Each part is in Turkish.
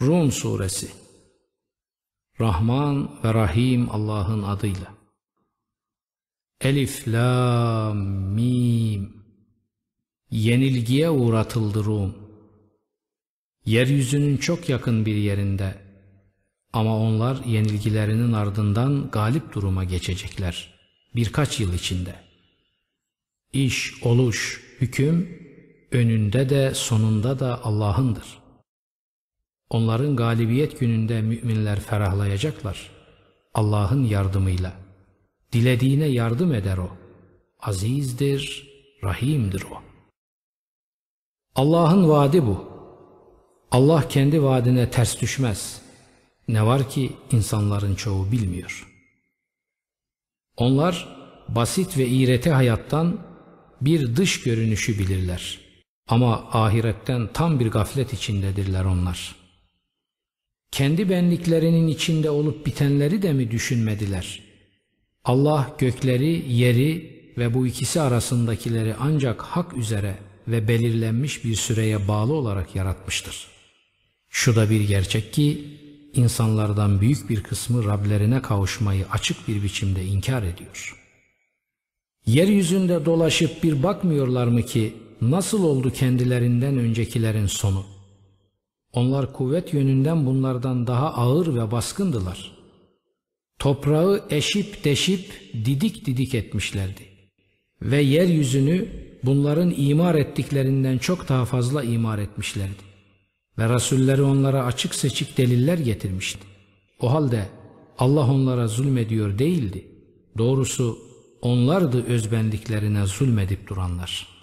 Rum Suresi Rahman ve Rahim Allah'ın adıyla. Elif, Lam, Mim Yenilgiye uğratıldı Rum. Yeryüzünün çok yakın bir yerinde ama onlar yenilgilerinin ardından galip duruma geçecekler. Birkaç yıl içinde. İş, oluş, hüküm önünde de sonunda da Allah'ındır. Onların galibiyet gününde müminler ferahlayacaklar. Allah'ın yardımıyla. Dilediğine yardım eder o. Azizdir, rahimdir o. Allah'ın vaadi bu. Allah kendi vaadine ters düşmez. Ne var ki insanların çoğu bilmiyor. Onlar basit ve iğreti hayattan bir dış görünüşü bilirler. Ama ahiretten tam bir gaflet içindedirler onlar.'' Kendi benliklerinin içinde olup bitenleri de mi düşünmediler? Allah gökleri, yeri ve bu ikisi arasındakileri ancak hak üzere ve belirlenmiş bir süreye bağlı olarak yaratmıştır. Şu da bir gerçek ki insanlardan büyük bir kısmı Rablerine kavuşmayı açık bir biçimde inkar ediyor. Yeryüzünde dolaşıp bir bakmıyorlar mı ki nasıl oldu kendilerinden öncekilerin sonu? Onlar kuvvet yönünden bunlardan daha ağır ve baskındılar. Toprağı eşip deşip didik didik etmişlerdi. Ve yeryüzünü bunların imar ettiklerinden çok daha fazla imar etmişlerdi. Ve Rasulleri onlara açık seçik deliller getirmişti. O halde Allah onlara zulmediyor değildi. Doğrusu onlardı özbendiklerine zulmedip duranlar.''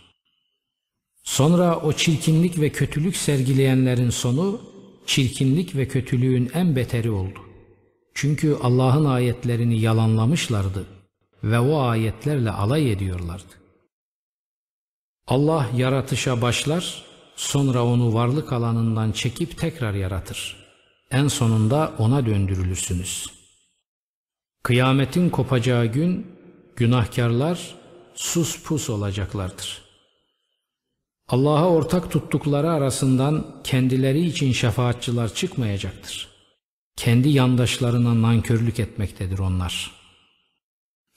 Sonra o çirkinlik ve kötülük sergileyenlerin sonu çirkinlik ve kötülüğün en beteri oldu. Çünkü Allah'ın ayetlerini yalanlamışlardı ve o ayetlerle alay ediyorlardı. Allah yaratışa başlar, sonra onu varlık alanından çekip tekrar yaratır. En sonunda ona döndürülürsünüz. Kıyametin kopacağı gün günahkarlar sus pus olacaklardır.'' Allah'a ortak tuttukları arasından kendileri için şefaatçılar çıkmayacaktır. Kendi yandaşlarına nankörlük etmektedir onlar.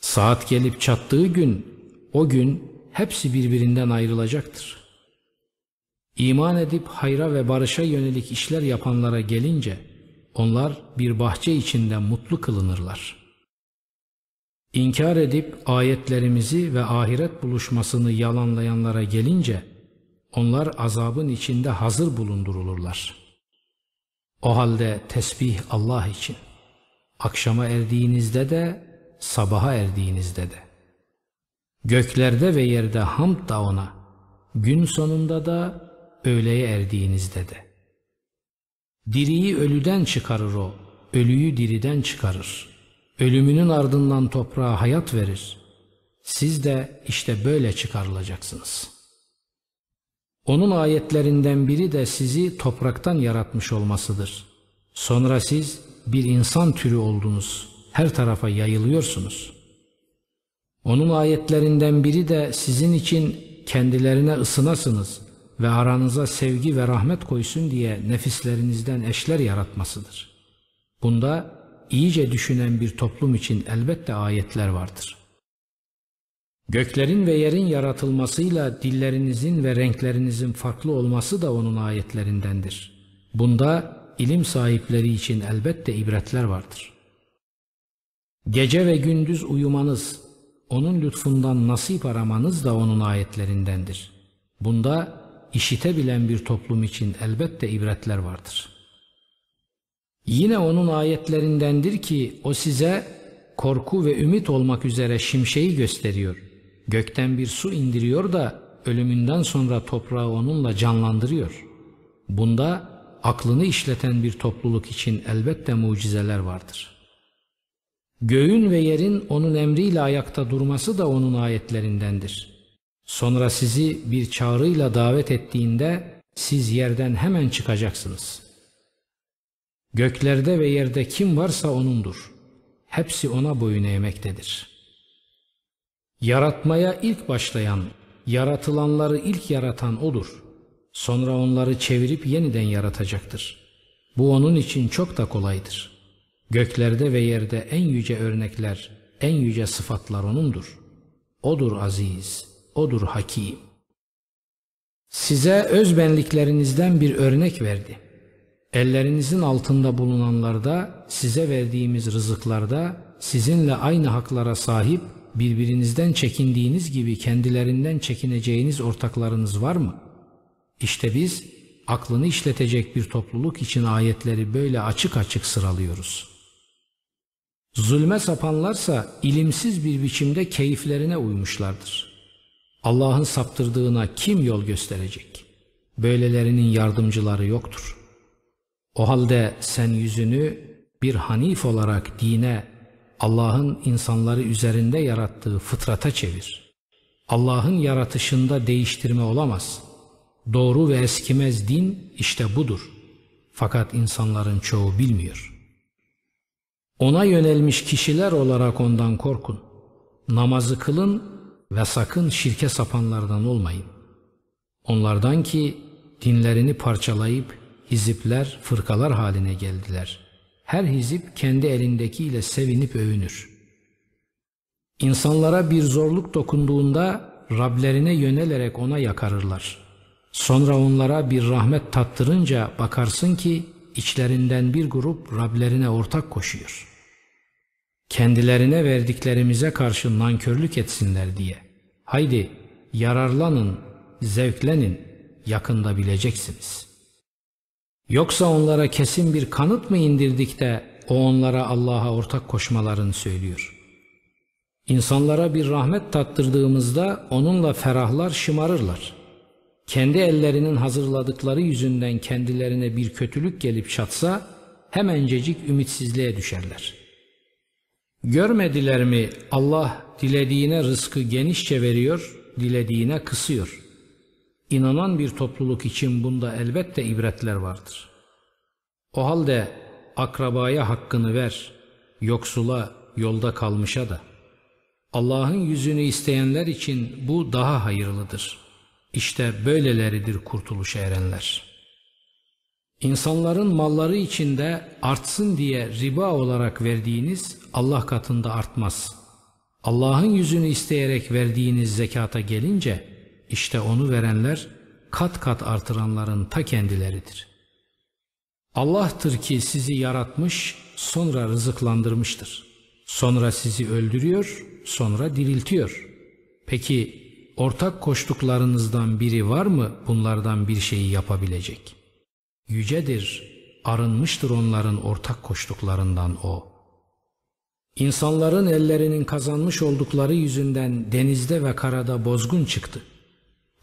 Saat gelip çattığı gün, o gün hepsi birbirinden ayrılacaktır. İman edip hayra ve barışa yönelik işler yapanlara gelince, onlar bir bahçe içinde mutlu kılınırlar. İnkar edip ayetlerimizi ve ahiret buluşmasını yalanlayanlara gelince, onlar azabın içinde hazır bulundurulurlar. O halde tesbih Allah için. Akşama erdiğinizde de, sabaha erdiğinizde de. Göklerde ve yerde hamd da ona, gün sonunda da, öğleye erdiğinizde de. Diriyi ölüden çıkarır o, ölüyü diriden çıkarır. Ölümünün ardından toprağa hayat verir. Siz de işte böyle çıkarılacaksınız.'' Onun ayetlerinden biri de sizi topraktan yaratmış olmasıdır. Sonra siz bir insan türü oldunuz, her tarafa yayılıyorsunuz. Onun ayetlerinden biri de sizin için kendilerine ısınasınız ve aranıza sevgi ve rahmet koysun diye nefislerinizden eşler yaratmasıdır. Bunda iyice düşünen bir toplum için elbette ayetler vardır.'' Göklerin ve yerin yaratılmasıyla dillerinizin ve renklerinizin farklı olması da onun ayetlerindendir. Bunda ilim sahipleri için elbette ibretler vardır. Gece ve gündüz uyumanız, onun lütfundan nasip aramanız da onun ayetlerindendir. Bunda işitebilen bir toplum için elbette ibretler vardır. Yine onun ayetlerindendir ki o size korku ve ümit olmak üzere şimşeği gösteriyor. Gökten bir su indiriyor da ölümünden sonra toprağı onunla canlandırıyor. Bunda aklını işleten bir topluluk için elbette mucizeler vardır. Göğün ve yerin onun emriyle ayakta durması da onun ayetlerindendir. Sonra sizi bir çağrıyla davet ettiğinde siz yerden hemen çıkacaksınız. Göklerde ve yerde kim varsa O'nundur. Hepsi O'na boyun eğmektedir.'' Yaratmaya ilk başlayan, yaratılanları ilk yaratan O'dur. Sonra onları çevirip yeniden yaratacaktır. Bu onun için çok da kolaydır. Göklerde ve yerde en yüce örnekler, en yüce sıfatlar O'nundur. O'dur aziz, O'dur hakim. Size öz benliklerinizden bir örnek verdi. Ellerinizin altında bulunanlarda, size verdiğimiz rızıklarda, sizinle aynı haklara sahip, birbirinizden çekindiğiniz gibi kendilerinden çekineceğiniz ortaklarınız var mı? İşte biz, aklını işletecek bir topluluk için ayetleri böyle açık açık sıralıyoruz. Zulme sapanlarsa ilimsiz bir biçimde keyiflerine uymuşlardır. Allah'ın saptırdığına kim yol gösterecek? Böylelerinin yardımcıları yoktur. O halde sen yüzünü bir hanif olarak dine, Allah'ın insanları üzerinde yarattığı fıtrata çevir. Allah'ın yaratışında değiştirme olamaz. Doğru ve eskimez din işte budur. Fakat insanların çoğu bilmiyor. Ona yönelmiş kişiler olarak ondan korkun. Namazı kılın ve sakın şirke sapanlardan olmayın. Onlardan ki dinlerini parçalayıp hizipler, fırkalar haline geldiler. Her hizip kendi elindekiyle sevinip övünür. İnsanlara bir zorluk dokunduğunda Rablerine yönelerek ona yakarırlar. Sonra onlara bir rahmet tattırınca bakarsın ki içlerinden bir grup Rablerine ortak koşuyor. Kendilerine verdiklerimize karşı nankörlük etsinler diye. Haydi yararlanın, zevklenin, yakında bileceksiniz. Yoksa onlara kesin bir kanıt mı indirdik de o onlara Allah'a ortak koşmalarını söylüyor. İnsanlara bir rahmet tattırdığımızda onunla ferahlar şımarırlar. Kendi ellerinin hazırladıkları yüzünden kendilerine bir kötülük gelip çatsa hemencecik ümitsizliğe düşerler. Görmediler mi Allah dilediğine rızkı genişçe veriyor, dilediğine kısıyor. İnanan bir topluluk için bunda elbette ibretler vardır. O halde akrabaya hakkını ver, yoksula, yolda kalmışa da. Allah'ın yüzünü isteyenler için bu daha hayırlıdır. İşte böyleleridir kurtuluşa erenler. İnsanların malları içinde artsın diye riba olarak verdiğiniz Allah katında artmaz. Allah'ın yüzünü isteyerek verdiğiniz zekata gelince işte onu verenler kat kat artıranların ta kendileridir. Allah'tır ki sizi yaratmış, sonra rızıklandırmıştır. Sonra sizi öldürüyor, sonra diriltiyor. Peki ortak koştuklarınızdan biri var mı bunlardan bir şeyi yapabilecek? Yücedir, arınmıştır onların ortak koştuklarından o. İnsanların ellerinin kazanmış oldukları yüzünden denizde ve karada bozgun çıktı.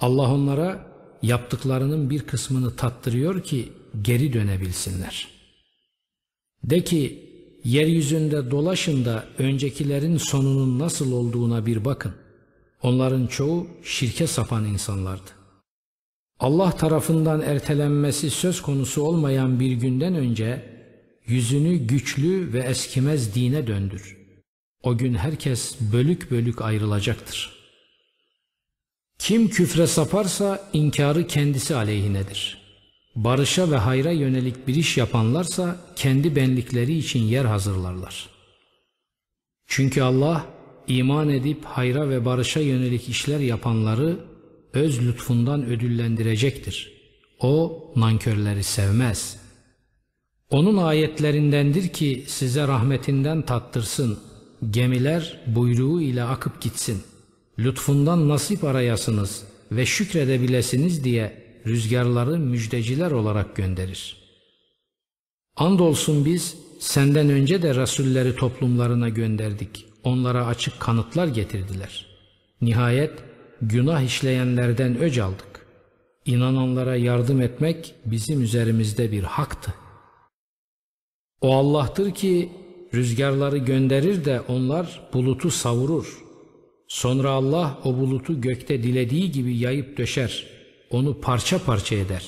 Allah onlara yaptıklarının bir kısmını tattırıyor ki geri dönebilsinler. De ki yeryüzünde dolaşın da öncekilerin sonunun nasıl olduğuna bir bakın. Onların çoğu şirke sapan insanlardı. Allah tarafından ertelenmesi söz konusu olmayan bir günden önce yüzünü güçlü ve eskimez dine döndür. O gün herkes bölük bölük ayrılacaktır.'' Kim küfre saparsa inkarı kendisi aleyhinedir. Barışa ve hayra yönelik bir iş yapanlarsa kendi benlikleri için yer hazırlarlar. Çünkü Allah iman edip hayra ve barışa yönelik işler yapanları öz lütfundan ödüllendirecektir. O nankörleri sevmez. Onun ayetlerindendir ki size rahmetinden tattırsın, gemiler buyruğu ile akıp gitsin.'' Lütfundan nasip arayasınız ve şükredebilesiniz diye rüzgarları müjdeciler olarak gönderir. Andolsun biz senden önce de rasulleri toplumlarına gönderdik. Onlara açık kanıtlar getirdiler. Nihayet günah işleyenlerden öc aldık. İnananlara yardım etmek bizim üzerimizde bir haktı. O Allah'tır ki rüzgarları gönderir de onlar bulutu savurur. Sonra Allah o bulutu gökte dilediği gibi yayıp döşer, onu parça parça eder.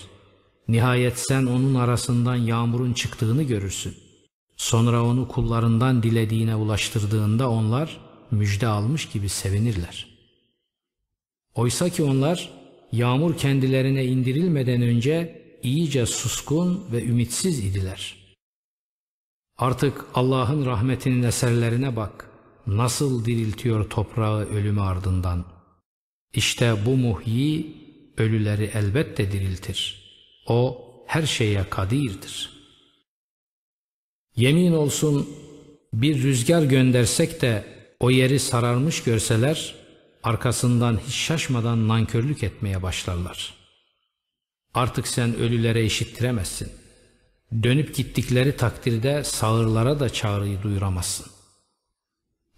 Nihayet sen onun arasından yağmurun çıktığını görürsün. Sonra onu kullarından dilediğine ulaştırdığında onlar müjde almış gibi sevinirler. Oysa ki onlar yağmur kendilerine indirilmeden önce iyice suskun ve ümitsiz idiler. Artık Allah'ın rahmetinin eserlerine bak. Nasıl diriltiyor toprağı ölümü ardından. İşte bu muhyi ölüleri elbette diriltir. O her şeye kadirdir. Yemin olsun bir rüzgar göndersek de o yeri sararmış görseler arkasından hiç şaşmadan nankörlük etmeye başlarlar. Artık sen ölülere işittiremezsin. Dönüp gittikleri takdirde sağırlara da çağrıyı duyuramazsın.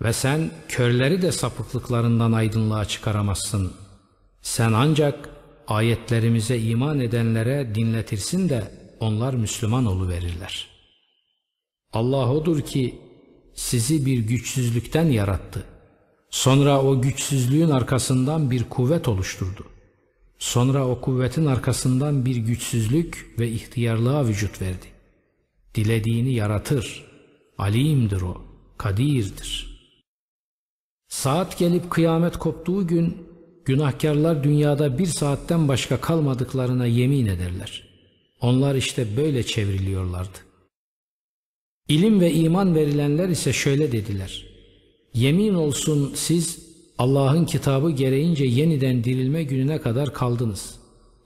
Ve sen körleri de sapıklıklarından aydınlığa çıkaramazsın. Sen ancak ayetlerimize iman edenlere dinletirsin de onlar Müslüman verirler. Allah odur ki sizi bir güçsüzlükten yarattı. Sonra o güçsüzlüğün arkasından bir kuvvet oluşturdu. Sonra o kuvvetin arkasından bir güçsüzlük ve ihtiyarlığa vücut verdi. Dilediğini yaratır. Alimdir o, kadirdir. Saat gelip kıyamet koptuğu gün günahkarlar dünyada bir saatten başka kalmadıklarına yemin ederler. Onlar işte böyle çevriliyorlardı. İlim ve iman verilenler ise şöyle dediler. Yemin olsun siz Allah'ın kitabı gereğince yeniden dirilme gününe kadar kaldınız.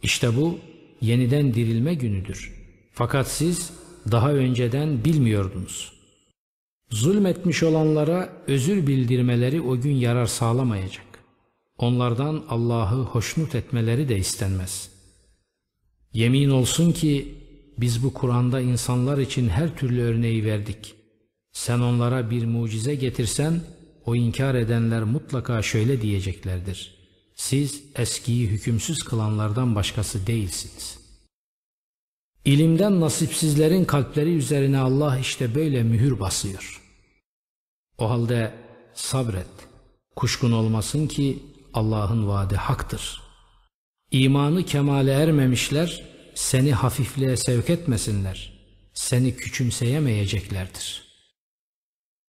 İşte bu yeniden dirilme günüdür. Fakat siz daha önceden bilmiyordunuz. Zulmetmiş olanlara özür bildirmeleri o gün yarar sağlamayacak. Onlardan Allah'ı hoşnut etmeleri de istenmez. Yemin olsun ki biz bu Kur'an'da insanlar için her türlü örneği verdik. Sen onlara bir mucize getirsen o inkar edenler mutlaka şöyle diyeceklerdir. Siz eskiyi hükümsüz kılanlardan başkası değilsiniz. İlimden nasipsizlerin kalpleri üzerine Allah işte böyle mühür basıyor. O halde sabret. Kuşkun olmasın ki Allah'ın vaadi haktır. İmanı kemale ermemişler seni hafifliğe sevk etmesinler. Seni küçümseyemeyeceklerdir.''